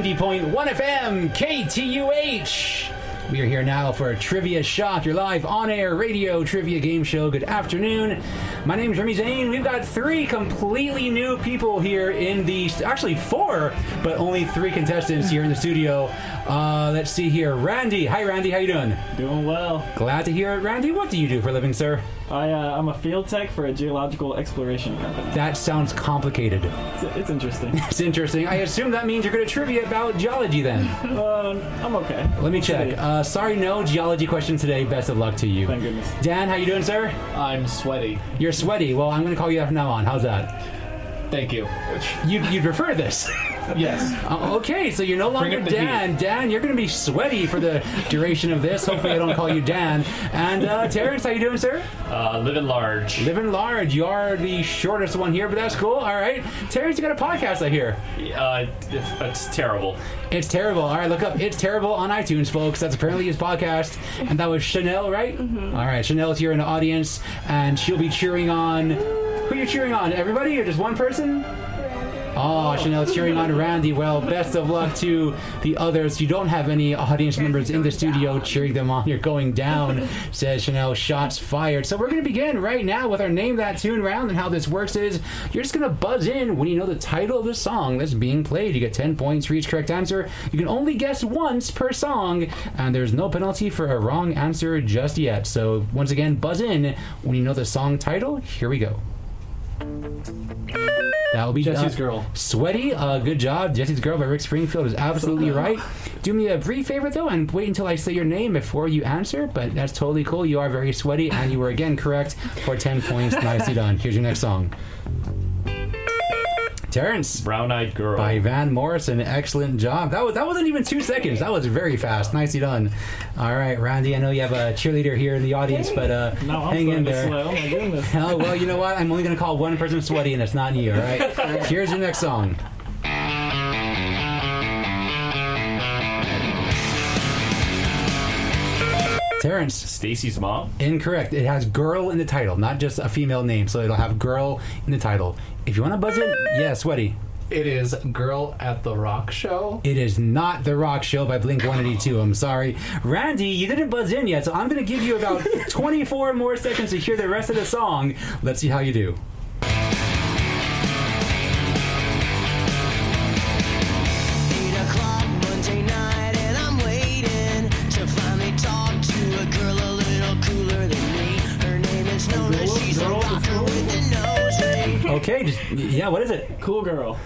90.1 FM, KTUH. We are here now for a trivia shock, your live on air radio trivia game show. Good afternoon. My name is Remy Zane. We've got three completely new people here in the, actually four, but only three contestants here in the studio. Uh, let's see here. Randy. Hi, Randy. How you doing? Doing well. Glad to hear it. Randy, what do you do for a living, sir? I, uh, I'm a field tech for a geological exploration company. That sounds complicated. It's, it's interesting. It's interesting. I assume that means you're going to trivia about geology then. uh, I'm okay. Let me check. Uh, sorry, no geology question today. Best of luck to you. Thank goodness. Dan, how you doing, sir? I'm sweaty. You're sweaty. Well, I'm going to call you that from now on. How's that? Thank you. You you prefer this? Yes. Uh, okay, so you're no longer up the Dan. Dan, you're going to be sweaty for the duration of this. Hopefully, I don't call you Dan. And uh, Terrence, how you doing, sir? Uh, living large. Living large. You are the shortest one here, but that's cool. All right, Terrence, you got a podcast, I hear. Uh, it's, it's terrible. It's terrible. All right, look up. It's terrible on iTunes, folks. That's apparently his podcast. And that was Chanel, right? All right, Chanel's here in the audience, and she'll be cheering on. Who are you cheering on? Everybody or just one person? Oh, Chanel's cheering on Randy. Well, best of luck to the others. You don't have any audience members in the studio cheering them on. You're going down, says Chanel. Shots fired. So we're going to begin right now with our Name That Tune round. And how this works is you're just going to buzz in when you know the title of the song that's being played. You get 10 points for each correct answer. You can only guess once per song, and there's no penalty for a wrong answer just yet. So once again, buzz in when you know the song title. Here we go. That will be Jesse's uh, Girl. Sweaty, uh, good job. Jesse's Girl by Rick Springfield is absolutely right. Do me a brief favor though, and wait until I say your name before you answer. But that's totally cool. You are very sweaty, and you were again correct for ten points. Nicely done. Here's your next song. Terrence Brown eyed girl. by Van Morrison. Excellent job. That was that wasn't even two seconds. That was very fast. Nicely done. All right, Randy. I know you have a cheerleader here in the audience, but uh, No, hang in there. slow. Oh my goodness. Oh, well, you know what? I'm only going to call one person sweaty, and it's not you, all right? Here's your next song. Terrence, Stacy's mom. incorrect. It has girl in the title, not just a female name, so it'll have girl in the title. If you want to buzz in, yeah, sweaty. It is Girl at the Rock Show. It is not The Rock Show by Blink 182. I'm sorry. Randy, you didn't buzz in yet, so I'm going to give you about 24 more seconds to hear the rest of the song. Let's see how you do. Okay, just, yeah, what is it? Cool girl.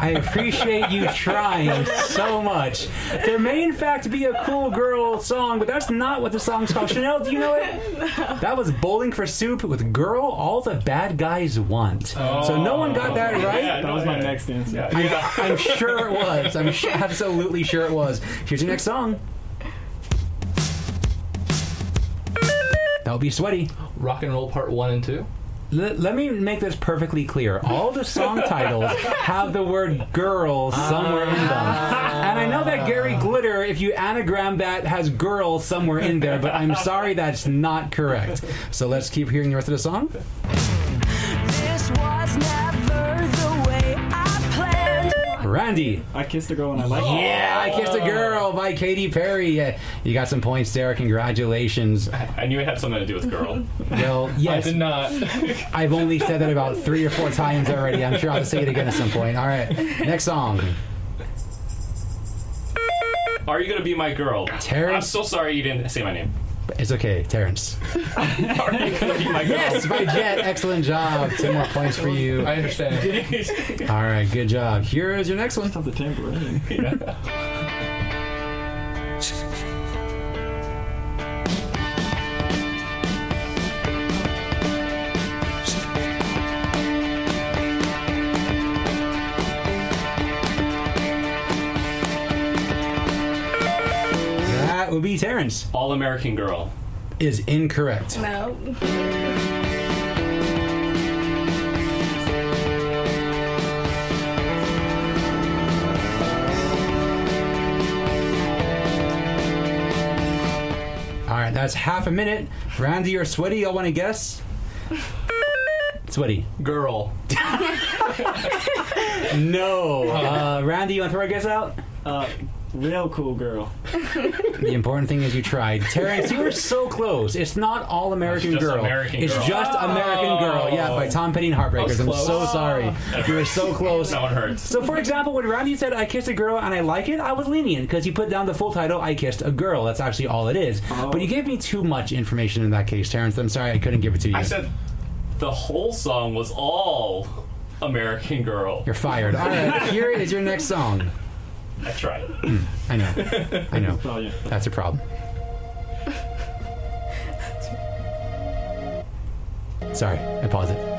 I appreciate you trying so much. There may, in fact, be a cool girl song, but that's not what the song's called. Chanel, do you know it? That was Bowling for Soup with Girl All the Bad Guys Want. Oh. so no one got that oh. right. Yeah, That was my next answer. I'm, I'm sure it was. I'm sh- absolutely sure it was. Here's your next song. That would be Sweaty. Rock and Roll Part 1 and 2. Let, let me make this perfectly clear. All the song titles have the word girl somewhere in them. And I know that Gary Glitter, if you anagram that, has girl somewhere in there, but I'm sorry that's not correct. So let's keep hearing the rest of the song. Randy. I kissed a girl and I like her. Yeah, I Kissed a Girl by Katy Perry. Yeah, you got some points there. Congratulations. I knew it had something to do with girl. Well, yes, I did not. I've only said that about three or four times already. I'm sure I'll say it again at some point. All right, next song. Are you gonna be my girl? Terrence. I'm so sorry you didn't say my name. It's okay, Terrence. Are you gonna be my girl? Yes, by Jet. Excellent job. Two more points for you. I understand. All right, good job. Here is your next one. Sounds a tambourine. That would be Terrence. All American girl. Is incorrect. No. All right, that's half a minute. Randy or Sweaty, y'all want to guess? Sweaty. Girl. No. Uh, Randy, you want to throw a guess out? Uh, real cool girl. The important thing is you tried. Terrence, you were so close. It's not All American It's just Girl. American it's Girl. just American oh. Girl. Yeah, by Tom Petty and Heartbreakers. I'm close. so sorry. You were so close. That one hurts. So, for example, when Randy said "I kissed a girl and I like it," I was lenient because he put down the full title "I kissed a girl." That's actually all it is. Oh. But you gave me too much information in that case, Terrence. I'm sorry I couldn't give it to you. I said the whole song was all American Girl. You're fired. All right, here is your next song. I tried. I know. I know. Oh, yeah. That's a problem. Sorry, I paused it.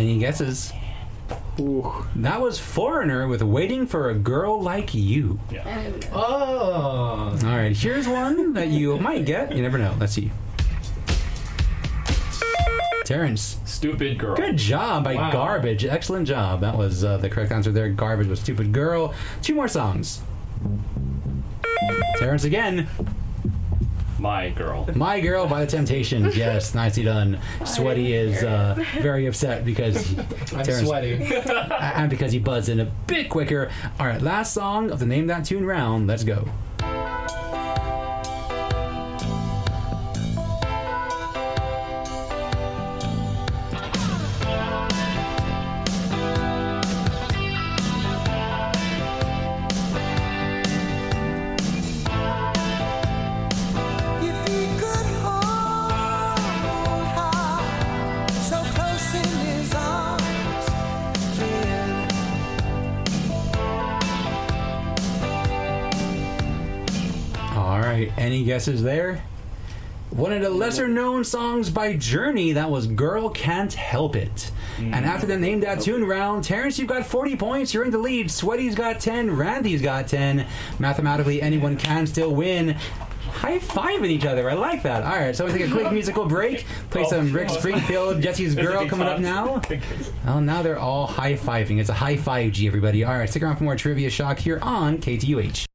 Any guesses? Ooh. That was Foreigner with Waiting for a Girl Like You. Oh. All right, here's one that you might get. You never know. Let's see. Terrence, Stupid Girl. good job by Wow. Garbage. Excellent job. That was uh, the correct answer there. Garbage was Stupid Girl. Two more songs. Terrence again. My Girl. My Girl by The Temptations. Yes, nicely done. Sweaty is uh, very upset because I'm Terrence- sweaty. and because he buzzed in a bit quicker. All right, last song of the Name That Tune round. Let's go. Any guesses there? One of the lesser known songs by Journey, that was Girl Can't Help It. And after the Name That Tune round, Terrence, you've got 40 points. You're in the lead. Sweaty's got 10. Randy's got 10. Mathematically, anyone can still win. High fiving each other. I like that. All right, so we take a quick musical break. Play some Rick Springfield, Jesse's Girl coming up now. Oh, now they're all high fiving. It's a high 5G, everybody. All right, stick around for more Trivia Shock here on KTUH.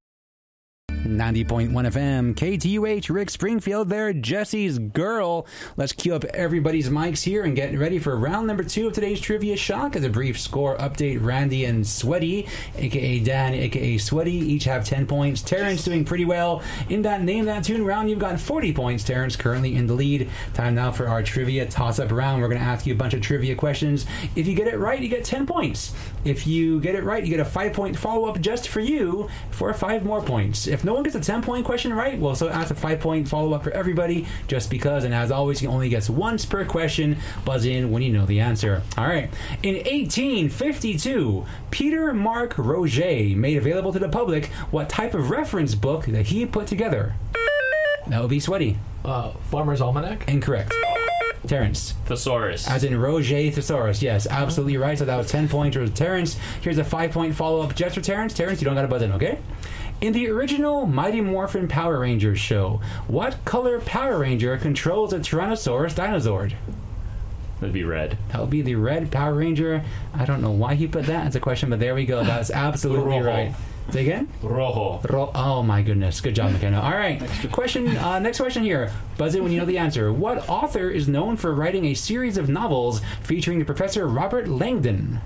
90.1 FM, KTUH, Rick Springfield there, Jesse's Girl. Let's cue up everybody's mics here and get ready for round number two of today's Trivia Shock. As a brief score update, Randy and Sweaty, aka Dan, aka Sweaty, each have 10 points. Terrence doing pretty well. In that Name That Tune round, you've got 40 points. Terrence currently in the lead. Time now for our trivia toss up round. We're going to ask you a bunch of trivia questions. If you get it right, you get 10 points. If you get it right, you get a five point follow up just for you for five more points. If no one gets a 10 point question right, we'll also ask a five point follow up for everybody just because. And as always, you only gets once per question. Buzz in when you know the answer. All right. In 1852, Peter Mark Roget made available to the public what type of reference book that he put together? That would be Sweaty. Uh, Farmer's Almanac. Incorrect. Terrence. Thesaurus. As in Roget Thesaurus. Yes, absolutely right. So that was 10 points for Terrence. Here's a five point follow up just for Terrence. Terrence, you don't got to buzz in, okay? In the original Mighty Morphin Power Rangers show, what color Power Ranger controls a Tyrannosaurus dinosaur? That'd be red. That would be the red Power Ranger. I don't know why he put that as a question, but there we go. That's absolutely right. Say again? Rojo. Ro- oh my goodness. Good job, McKenna. All right. Question. Uh, next question here. Buzz in when you know the answer. What author is known for writing a series of novels featuring the Professor Robert Langdon?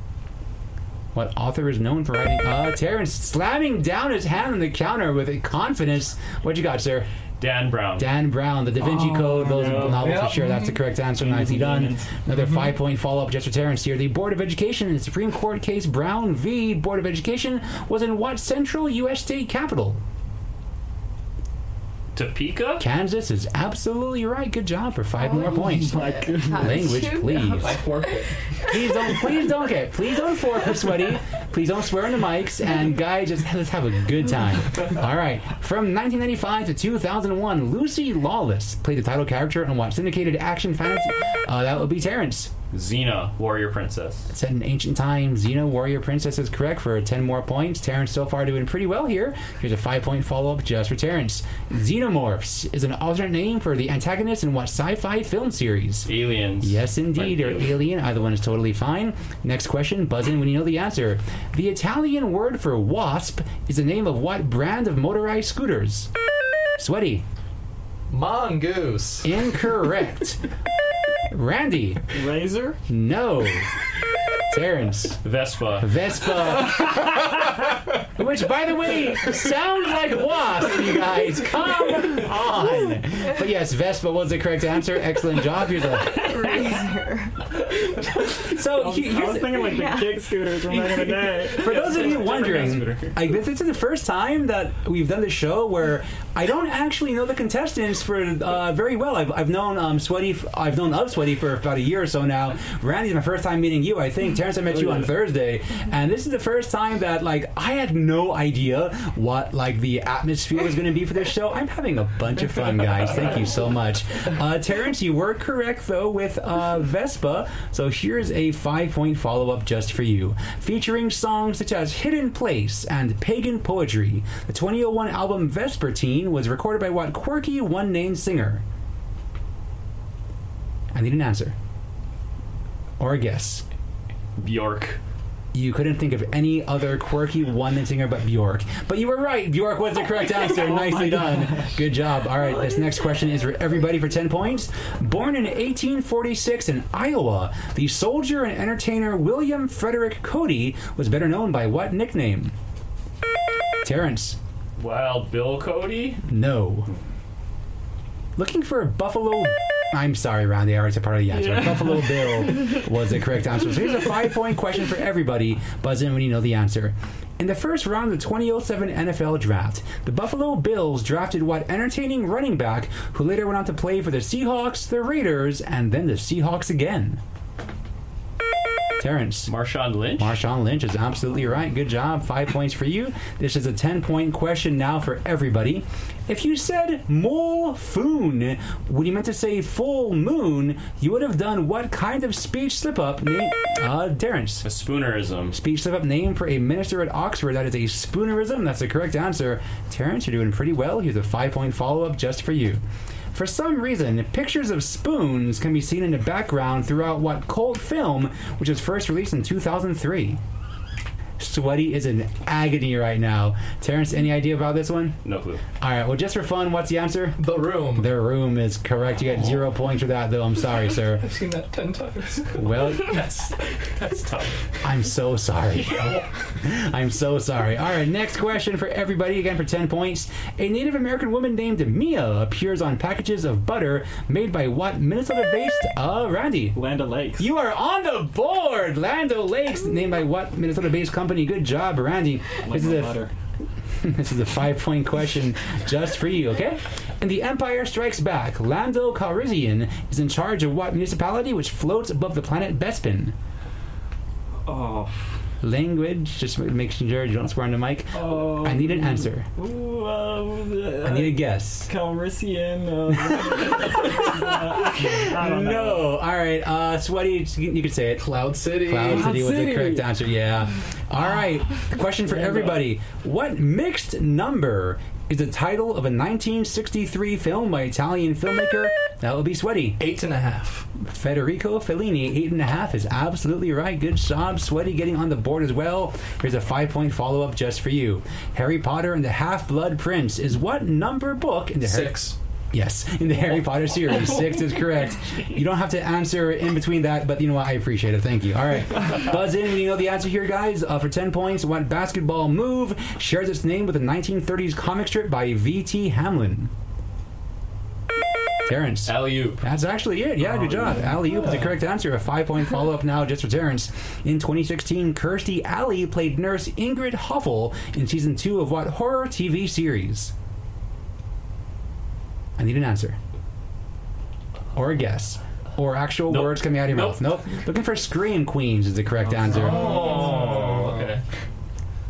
What author is known for writing? Uh, Terrence slamming down his hand on the counter with confidence. What you got, sir? Dan Brown. Dan Brown, The Da Vinci oh, Code, those no. novels for sure. That's the correct answer. Mm-hmm. Nicely done. Mm-hmm. Another mm-hmm. five point follow up just for Terrence here. The Board of Education in the Supreme Court case Brown v. Board of Education was in what central U.S. state capital? Topeka? Kansas is absolutely right. Good job for five more points. My goodness. Language, please. I forfeit. Please don't, please don't get, please don't forfeit, sweaty. Please don't swear on the mics, and guys, just let's have a good time. All right. From 1995 to 2001, Lucy Lawless played the title character on what syndicated action fantasy? Uh, that would be Terrence. Xena, warrior princess. It said in ancient times, Xena, warrior princess is correct for 10 more points. Terrence so far doing pretty well here. Here's a five point follow up just for Terrence. Xenomorphs is an alternate name for the antagonist in what sci fi film series? Aliens. Yes, indeed, or alien. Either one is totally fine. Next question, buzz in when you know the answer. The Italian word for wasp is the name of what brand of motorized scooters? Sweaty. Mongoose. Incorrect. Randy. Razor? No. Terrence. Vespa. Vespa. Which, by the way, sounds like wasp, you guys. Come on. But yes, Vespa was the correct answer. Excellent job. Here's a. So I was, he- I was thinking like the kick scooters from back in the day. for those of you wondering, like this, this is the first time that we've done the show where I don't actually know the contestants for uh, very well. I've, I've known um, Sweaty, f- I've known of Sweaty for about a year or so now. Randy's my first time meeting you. I think Terrence, I met you on Thursday, and this is the first time that like I had no idea what like the atmosphere was going to be for this show. I'm having a bunch of fun, guys. Thank you so much, uh, Terrence. You were correct though with uh, Uh, Vespa. So here's a five-point follow-up just for you, featuring songs such as "Hidden Place" and "Pagan Poetry." The 2001 album "Vespertine" was recorded by what quirky one-name singer? I need an answer or a guess. Bjork. You couldn't think of any other quirky one singer but Bjork. But you were right. Bjork was the correct oh answer. Nicely done. Good job. All right, this next question is for everybody for 10 points. Born in 1846 in Iowa, the soldier and entertainer William Frederick Cody was better known by what nickname? Terrence. Wild Bill Cody. No. Looking for a Buffalo. I'm sorry, Randy. I already said part of the answer. Buffalo Bill was the correct answer. So here's a five point question for everybody. Buzz in when you know the answer. In the first round of the 2007 NFL draft, the Buffalo Bills drafted what entertaining running back who later went on to play for the Seahawks, the Raiders, and then the Seahawks again? Terrence. Marshawn Lynch. Marshawn Lynch is absolutely right. Good job. Five points for you. This is a 10 point question now for everybody. If you said mole foon when you meant to say full moon, you would have done what kind of speech slip up? Name, uh, Terrence. a spoonerism. Speech slip up name for a minister at Oxford. That is a spoonerism. That's the correct answer. Terrence, you're doing pretty well. Here's a five point follow up just for you. For some reason, pictures of spoons can be seen in the background throughout what cult film, which was first released in 2003. Sweaty is in agony right now. Terrence, any idea about this one? No clue. All right, well, just for fun, what's the answer? The Room. The room is correct. You got zero points for that, though. I'm sorry, sir. I've seen that ten times. Well, That's that's tough. I'm so sorry. I'm so sorry. All right, next question for everybody, again for 10 points. A Native American woman named Mia appears on packages of butter made by what Minnesota based? Uh, Randy. Land O'Lakes. You are on the board! Land O'Lakes, named by what Minnesota based company? Good job, Randy. like This is a butter. this is a five point question just for you, okay? In The Empire Strikes Back, Lando Calrissian is in charge of what municipality which floats above the planet Bespin? Oh. Language, just make sure you don't swear on the mic. oh. I need an answer. Ooh, uh, I need a guess. Calrissian. Uh, I. No. All right. Uh, Sweaty, you could say it. Cloud City. Cloud City was the correct answer. Yeah. All right. Question for everybody: What mixed number is the title of a 1963 film by Italian filmmaker? That would be Sweaty. Eight and a half. Federico Fellini, eight and a half is absolutely right. Good job, Sweaty, getting on the board as well. Here's a five point follow up just for you. Harry Potter and the Half Blood Prince is what number book in the Harry- Six. Yes, in the Harry Potter series. Six is correct. You don't have to answer in between that, but you know what? I appreciate it. Thank you. All right. Buzz in when you know the answer here, guys. Uh, for 10 points, what basketball move shares its name with a 1930s comic strip by V.T. Hamlin? Terrence. Alley oop. That's actually it. Yeah, good job. Alley oop is the correct answer. A five point follow up now just for Terrence. In 2016, Kirstie Alley played nurse Ingrid Hoffel in season two of what horror TV series? I need an answer. Or a guess. Or actual Nope. words coming out of your Nope. mouth. Nope. Looking for Scream Queens is the correct oh. answer. Oh, okay.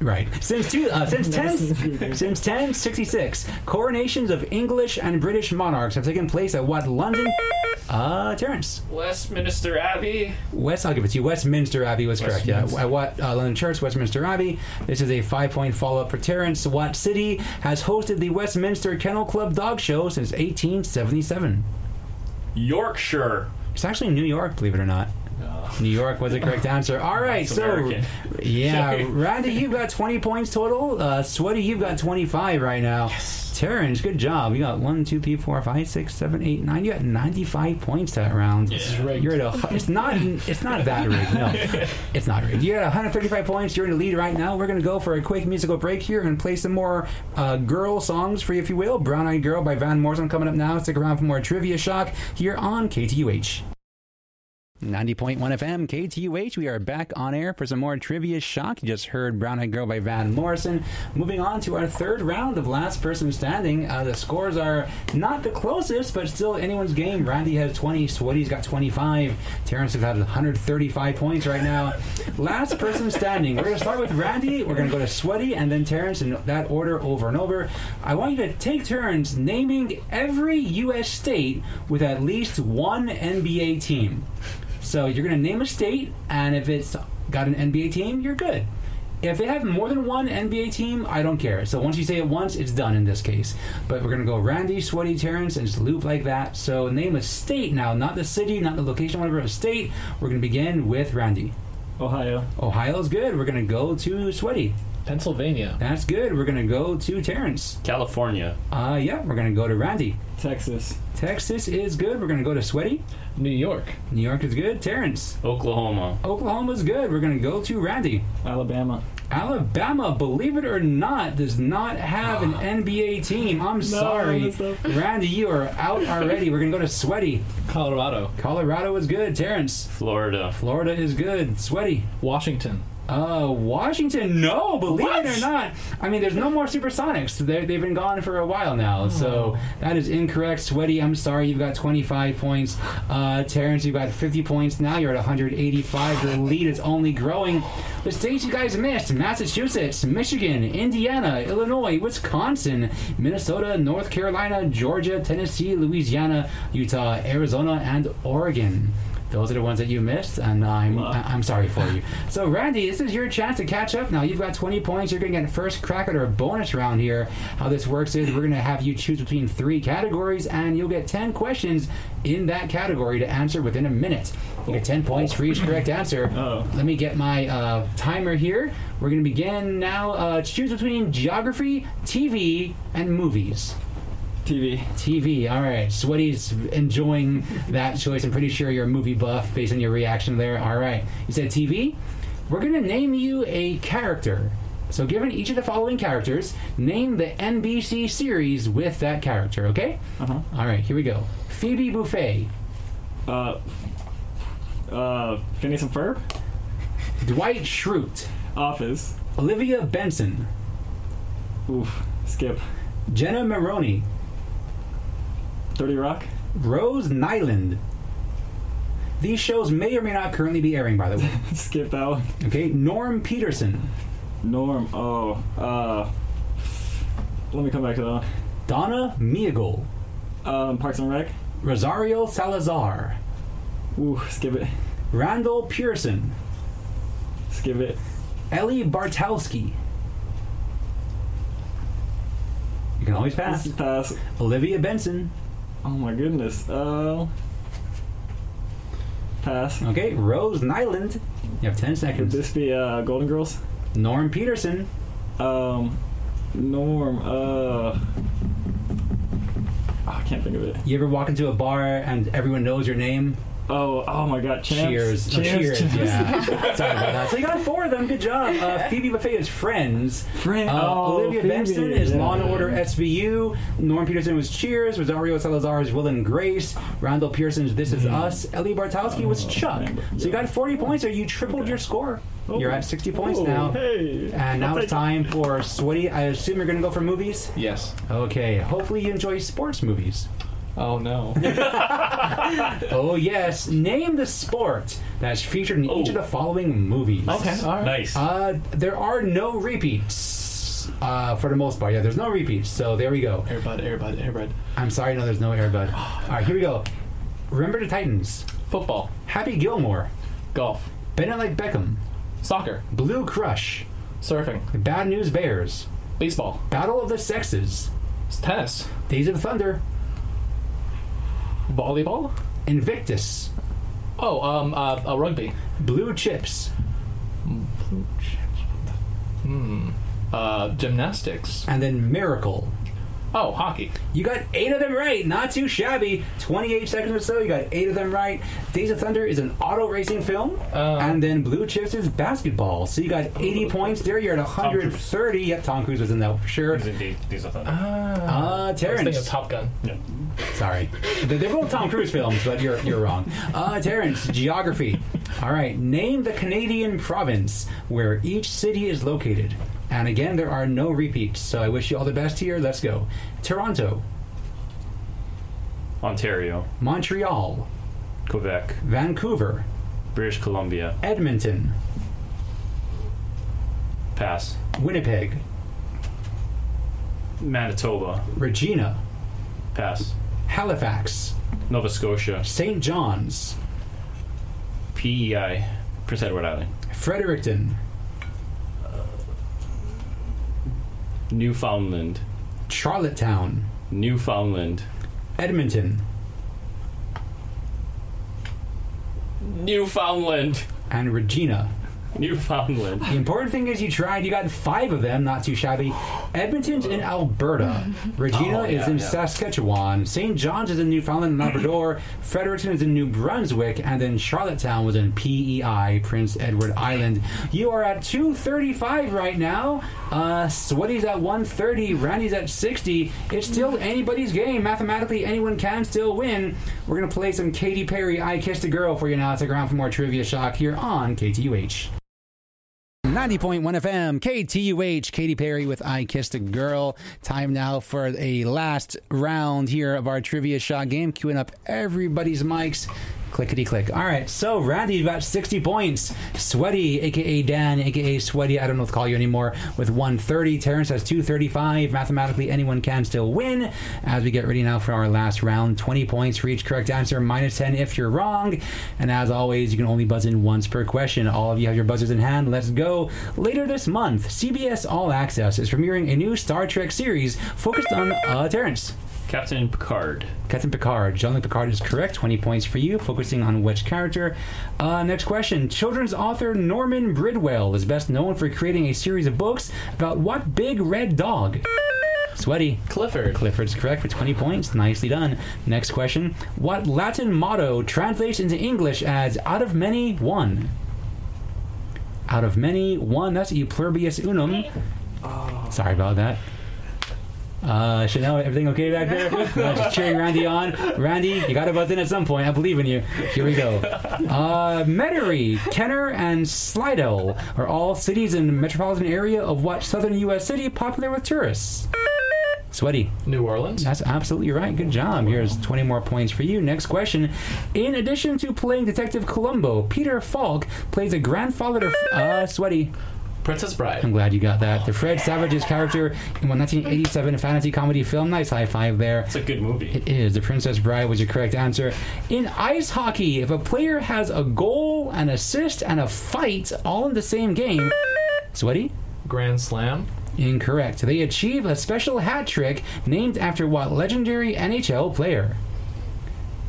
Right. Since two, uh, since ten, since 1066, coronations of English and British monarchs have taken place at what London? Uh, Terrence. Westminster Abbey. West, I'll give it to you. Westminster Abbey was correct. Yeah, at what uh, London Church, Westminster Abbey. This is a five-point follow-up for Terrence. What city has hosted the Westminster Kennel Club Dog Show since 1877? Yorkshire. It's actually New York, believe it or not. New York was the correct answer. All right, That's so American. yeah. Randy, you've got 20 points total. Uh, Sweaty, you've got 25 right now. Terrence, good job. You got one, two, three, four, five, six, seven, eight, nine. You got 95 points that round. This is rigged. You're at a. It's not. It's not that rigged. No, it's not rigged. You're at 135 points. You're in the lead right now. We're gonna go for a quick musical break here and play some more uh, girl songs for you, if you will. Brown Eyed Girl by Van Morrison coming up now. Stick around for more trivia shock here on KTUH. 90.1 FM KTUH. We are back on air for some more trivia shock. You just heard Brown Eyed Girl by Van Morrison. Moving on to our third round of Last Person Standing. Uh, the scores are not the closest, but still anyone's game. Randy has 20, Sweaty's got 25, Terrence has had 135 points right now. Last Person Standing. We're going to start with Randy, we're going to go to Sweaty, and then Terrence in that order over and over. I want you to take turns naming every U.S. state with at least one NBA team. So you're going to name a state, and if it's got an NBA team, you're good. If they have more than one NBA team, I don't care. So once you say it once, it's done in this case. But we're going to go Randy, Sweaty, Terrence, and just loop like that. So name a state now, not the city, not the location, whatever, a state. We're going to begin with Randy. Ohio. Ohio's good. We're going to go to Sweaty. Pennsylvania. That's good. We're going to go to Terrence. California. Uh, yeah, we're going to go to Randy. Texas. Texas is good. We're going to go to Sweaty. New York. New York is good. Terrence. Oklahoma. Oklahoma's good. We're going to go to Randy. Alabama. Alabama, believe it or not, does not have an NBA team. I'm sorry. that's so- Randy, you are out already. We're going to go to Sweaty. Colorado. Colorado is good. Terrence. Florida. Florida is good. Sweaty. Washington. Uh, Washington, no, believe it or not. I mean, there's no more Supersonics. They're, they've been gone for a while now. So that is incorrect. Sweaty, I'm sorry. You've got 25 points. Uh, Terrence, you've got 50 points. Now you're at 185. Your lead is only growing. The states you guys missed Massachusetts, Michigan, Indiana, Illinois, Wisconsin, Minnesota, North Carolina, Georgia, Tennessee, Louisiana, Utah, Arizona, and Oregon. Those are the ones that you missed, and I'm I- I'm sorry for you. So, Randy, this is your chance to catch up. Now you've got 20 points. You're going to get first crack at our bonus round here. How this works is we're going to have you choose between three categories, and you'll get 10 questions in that category to answer within a minute. You get 10 points for each correct answer. Oh. Let me get my uh, timer here. We're going to begin now. Uh, choose between geography, TV, and movies. TV. TV. All right. Sweaty's enjoying that choice. I'm pretty sure you're a movie buff based on your reaction there. All right. You said TV. We're going to name you a character. So, given each of the following characters, name the NBC series with that character, okay? Uh huh. All right, here we go. Phoebe Buffay, Uh. Uh. Phineas and Ferb. Dwight Schrute, Office. Olivia Benson, Oof. Skip. Jenna Maroney, Thirty Rock. Rose Nylund. These shows may or may not currently be airing, by the way. Skip that one. Okay, Norm Peterson, Norm. Oh. Uh. Let me come back to that one. Donna Meagle, Um. Parks and Rec. Rosario Salazar, Ooh. Skip it. Randall Pearson, Skip it. Ellie Bartowski. You can always pass. Pass. Olivia Benson. Oh my goodness. Uh. Pass. Okay, Rose Nylund. You have 10 Could seconds. this be uh Golden Girls? Norm Peterson. Um. Norm. Uh. oh, I can't think of it. You ever walk into a bar and everyone knows your name? Oh. Oh my God. Champs. Cheers. No, cheers. Yeah. Sorry about that. So you got four of them. Good job. Uh, Phoebe Buffay is Friends. Friend. Uh, oh, Olivia Phoebe, Benson is yeah. Law and Order SVU. Norm Peterson was Cheers. Rosario Salazar is Will and Grace. Randall Pearson's This Is Us. Ellie Bartowski was Chuck. man. So you got 40 points, or you tripled your score. You're at 60 points Oh, now. Hey. And now it's time for Sweaty. I assume you're going to go for movies? Yes. Okay. Hopefully you enjoy sports movies. Oh no. Oh, yes. Name the sport that's featured in each of the following movies. okay. All right. Nice. Uh, there are no repeats. Uh, for the most part, yeah, there's no repeats. So there we go. Airbud. Airbud. Airbud. I'm sorry, no, there's no Airbud. All right, here we go. Remember the Titans. Football. Happy Gilmore. Golf. Bend It Like Beckham. Soccer. Blue Crush. Surfing. Bad News Bears. Baseball. Battle of the Sexes. Tennis. Days of Thunder. Volleyball. Invictus. Oh, um, uh, uh rugby. Blue Chips. Hmm. Uh, gymnastics. And then Miracle. Oh, hockey. You got eight of them right. Not too shabby. 28 seconds or so. You got eight of them right. Days of Thunder is an auto racing film. Oh. and then Blue Chips is basketball. So you got 80 points there. You're at 130. Yep, Tom Cruise was in that for sure. These are the- these are the- Uh, I was thinking of Top Gun. yeah. Sorry. They're both Tom Cruise films, but you're, you're wrong. Uh, Terrence, geography. All right. Name the Canadian province where each city is located. And again, there are no repeats. So I wish you all the best here. Let's go. Toronto, Ontario, Montreal, Quebec, Vancouver, British Columbia. Edmonton, Pass. Winnipeg, Manitoba. Regina, Pass. Halifax, Nova Scotia. St. John's, PEI. Prince Edward Island. Fredericton, uh, Newfoundland. Charlottetown, Newfoundland. Edmonton, Newfoundland. and Regina. Newfoundland. The important thing is you tried. You got five of them, not too shabby. Edmonton's in Alberta. Regina Oh, is in yeah. Saskatchewan. St. John's is in Newfoundland and Labrador. Fredericton is in New Brunswick. And then Charlottetown was in PEI, Prince Edward Island. You are at 235 right now. Uh, Sweaty's at 130. Randy's at 60. It's still anybody's game. Mathematically, anyone can still win. We're going to play some Katy Perry, I Kissed a Girl for you now. Stick around for more Trivia Shock here on KTUH. 90.1 FM, KTUH, Katy Perry with I Kissed a Girl. Time now for a last round here of our trivia shock game, queuing up everybody's mics. Clickety click. All right, so Randy, got 60 points. Sweaty, aka Dan, aka Sweaty, I don't know what to call you anymore, with 130. Terrence has 235. Mathematically, anyone can still win. As we get ready now for our last round, 20 points for each correct answer, minus 10 if you're wrong. And as always, you can only buzz in once per question. All of you have your buzzers in hand. Let's go. Later this month, CBS All Access is premiering a new Star Trek series focused on uh, Terrence. Captain Picard. Captain Picard. Jean-Luc Picard is correct. 20 points for you, focusing on which character. Uh, next question. Children's author Norman Bridwell is best known for creating a series of books about what big red dog? Sweaty. Clifford. Clifford's correct for 20 points. Nicely done. Next question. What Latin motto translates into English as out of many, one? Out of many, one. That's e pluribus unum. Sorry about that. Uh, Chanel, everything okay back there? Uh, just cheering Randy on. Randy, you got to buzz in at some point. I believe in you. Here we go. Uh, Metairie, Kenner, and Slidell are all cities in the metropolitan area of what southern U.S. city popular with tourists? Sweaty. New Orleans. That's absolutely right. Good job. Here's 20 more points for you. Next question. In addition to playing Detective Columbo, Peter Falk plays a grandfather to uh, Sweaty. Princess Bride. I'm glad you got that. The Fred Savage's character in one 1987 fantasy comedy film. Nice high five there. It's a good movie. It is. The Princess Bride was your correct answer. In ice hockey, if a player has a goal, an assist, and a fight all in the same game, Sweaty? Grand Slam. Incorrect. They achieve a special hat trick named after what legendary NHL player?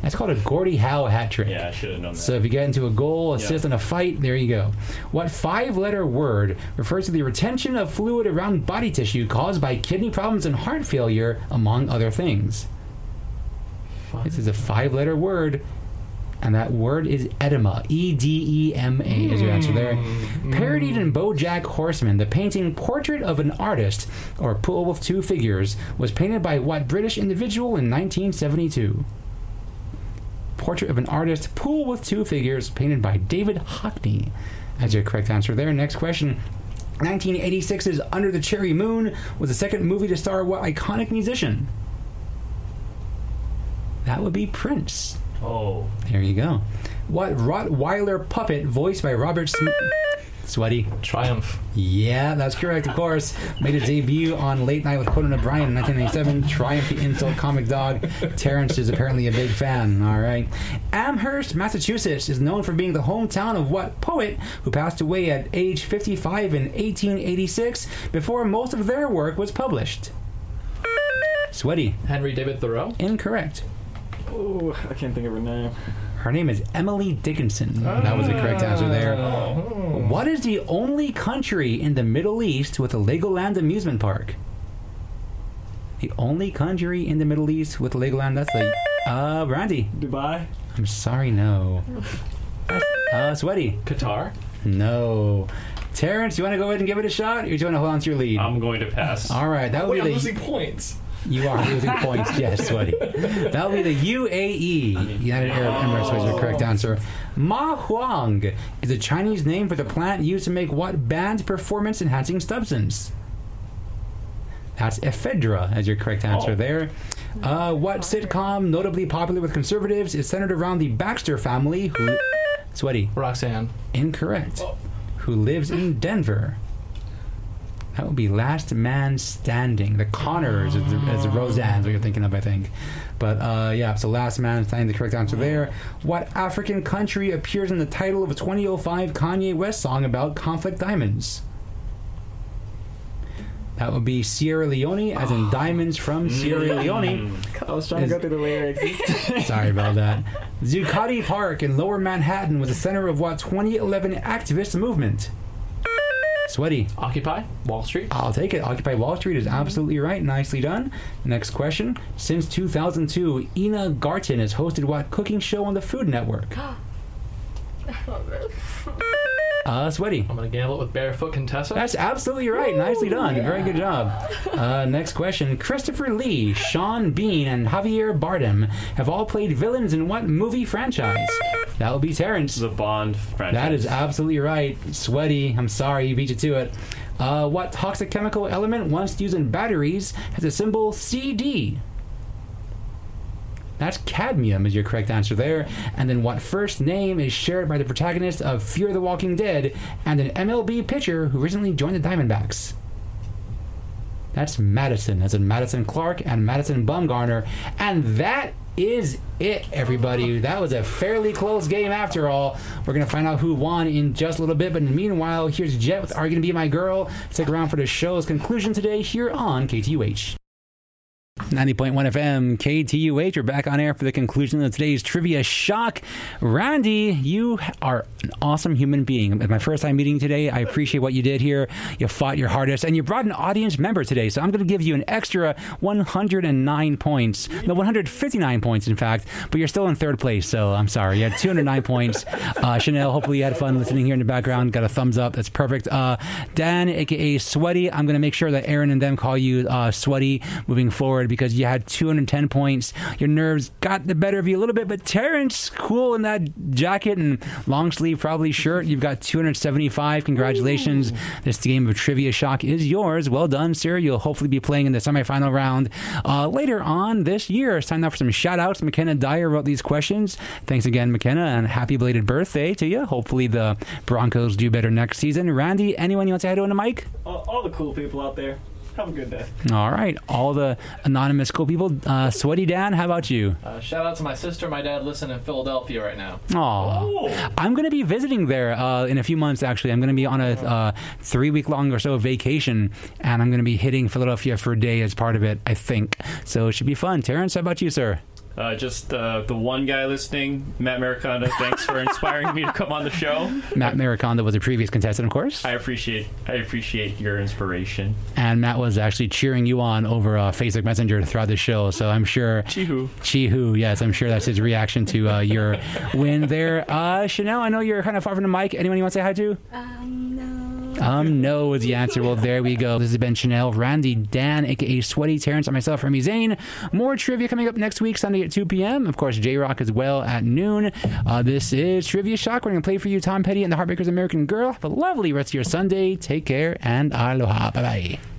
That's called a Gordie Howe hat trick. Yeah, I should have known that. So if you get into a goal, assist, Yeah. and a fight, there you go. What five-letter word refers to the retention of fluid around body tissue caused by kidney problems and heart failure, among other things? This is a five-letter word, and that word is edema. E D E M A is your answer there. Hmm. Parodied in BoJack Horseman, the painting "Portrait of an Artist" or "Pool with Two Figures" was painted by what British individual in 1972? Portrait of an Artist, Pool with Two Figures, painted by David Hockney. As your correct answer there. Next question. 1986's Under the Cherry Moon was the second movie to star what iconic musician? That would be Prince. oh, There you go. What Rottweiler puppet voiced by Robert Smigel? Sweaty. Triumph. Yeah, that's correct, of course. Made its debut on Late Night with Conan O'Brien in 1997. Triumph the Insult Comic Dog. Terrence is apparently a big fan. All right. Amherst, Massachusetts is known for being the hometown of what poet who passed away at age 55 in 1886 before most of their work was published? Sweaty. Henry David Thoreau. Incorrect. Oh, I can't think of her name. Her name is Emily Dickinson. Ah. That was the correct answer there. Oh. What is the only country in the Middle East with a Legoland amusement park? The only country in the Middle East with Legoland. That's like, uh, Randy. Dubai. I'm sorry, no. That's, uh, Sweaty. Qatar. No. Terrence, you want to go ahead and give it a shot, or do you want to hold on to your lead? I'm going to pass. All right, that would Wait, I'm be the. losing points. You are losing points, yes, sweaty. That would be the UAE, United Arab Emirates, was the correct answer. Ma Huang is a Chinese name for the plant used to make what banned performance enhancing substance? That's ephedra, as your correct answer Oh. there. Uh, what sitcom, notably popular with conservatives, is centered around the Baxter family, who. Sweaty. Roseanne. Incorrect. Who lives in Denver? That would be Last Man Standing. The Connors is, the, is the Roseanne's what you're thinking of, I think. But uh, yeah, so Last Man Standing, the correct answer there. What African country appears in the title of a 2005 Kanye West song about conflict diamonds? That would be Sierra Leone, as in diamonds from Sierra Leone. I was trying to go through the lyrics. Sorry about that. Zuccotti Park in Lower Manhattan was the center of what 2011 activist movement? Sweaty. Occupy. Wall Street. I'll take it. Occupy Wall Street is mm-hmm. absolutely right. Nicely done. Next question. Since 2002, Ina Garten has hosted what cooking show on the Food Network? Uh, Sweaty. I'm gonna gamble it with Barefoot Contessa. That's absolutely right. Nicely done. Very good job. Uh, next question. Christopher Lee, Sean Bean, and Javier Bardem have all played villains in what movie franchise? That would be Terrence. The Bond franchise. That is absolutely right. Sweaty. I'm sorry, you beat you to it. Uh, what toxic chemical element once used in batteries has a symbol CD? That's cadmium, is your correct answer there. And then what first name is shared by the protagonist of Fear the Walking Dead and an MLB pitcher who recently joined the Diamondbacks? That's Madison, as in Madison Clark and Madison Bumgarner. And that is it, everybody. That was a fairly close game after all. We're going to find out who won in just a little bit. But meanwhile, here's Jet with Are You Gonna Be My Girl? Stick around for the show's conclusion today here on KTUH. 90.1 FM KTUH. We're back on air for the conclusion of today's trivia shock. Randy, you are an awesome human being. It's my first time meeting today. I appreciate what you did here. You fought your hardest, and you brought an audience member today. So I'm going to give you an extra 109 points. No, 159 points, in fact. But you're still in third place, so I'm sorry. You had 209 points. Uh, Chanel, hopefully you had fun listening here in the background. Got a thumbs up. That's perfect. Uh, Dan, aka Sweaty, I'm going to make sure that Aaron and them call you uh, Sweaty moving forward because you had 210 points. Your nerves got the better of you a little bit, but Terrence, cool in that jacket and long sleeve probably shirt. You've got 275. Congratulations. This game of Trivia Shock is yours. Well done, sir. You'll hopefully be playing in the semifinal round uh, later on this year. It's time now for some shout outs. McKenna Dyer wrote these questions. Thanks again, McKenna, and happy belated birthday to you. Hopefully the Broncos do better next season. Randy, anyone you want to say hi to on the mic? all, all the cool people out there. Have a good day. All right. All the anonymous cool people. Uh, Sweaty Dan, how about you? Uh, shout out to my sister. My dad listen in Philadelphia right now. Aw. I'm going to be visiting there uh, in a few months, actually. I'm going to be on a uh, three week long or so vacation, and I'm going to be hitting Philadelphia for a day as part of it, I think. So it should be fun. Terrence, how about you, sir? Uh, just uh, the one guy listening, Matt Mariconda. Thanks for inspiring me to come on the show. Matt Mariconda was a previous contestant, of course. I appreciate I appreciate your inspiration. And Matt was actually cheering you on over uh, Facebook Messenger throughout the show. So I'm sure. Chihu. Chihu, yes, I'm sure that's his reaction to uh, your win there. Uh, Chanel, I know you're kind of far from the mic. Anyone you want to say hi to? Um, no. Um, no is the answer. Well, there we go. This has been Chanel, Randy, Dan, aka Sweaty, Terrence, and myself, Remy Zane. More trivia coming up next week, Sunday at 2 p.m. Of course, J Rock as well at noon. Uh, this is Trivia Shock. We're going to play for you Tom Petty and the Heartbreakers American Girl. Have a lovely rest of your Sunday. Take care and aloha. Bye bye.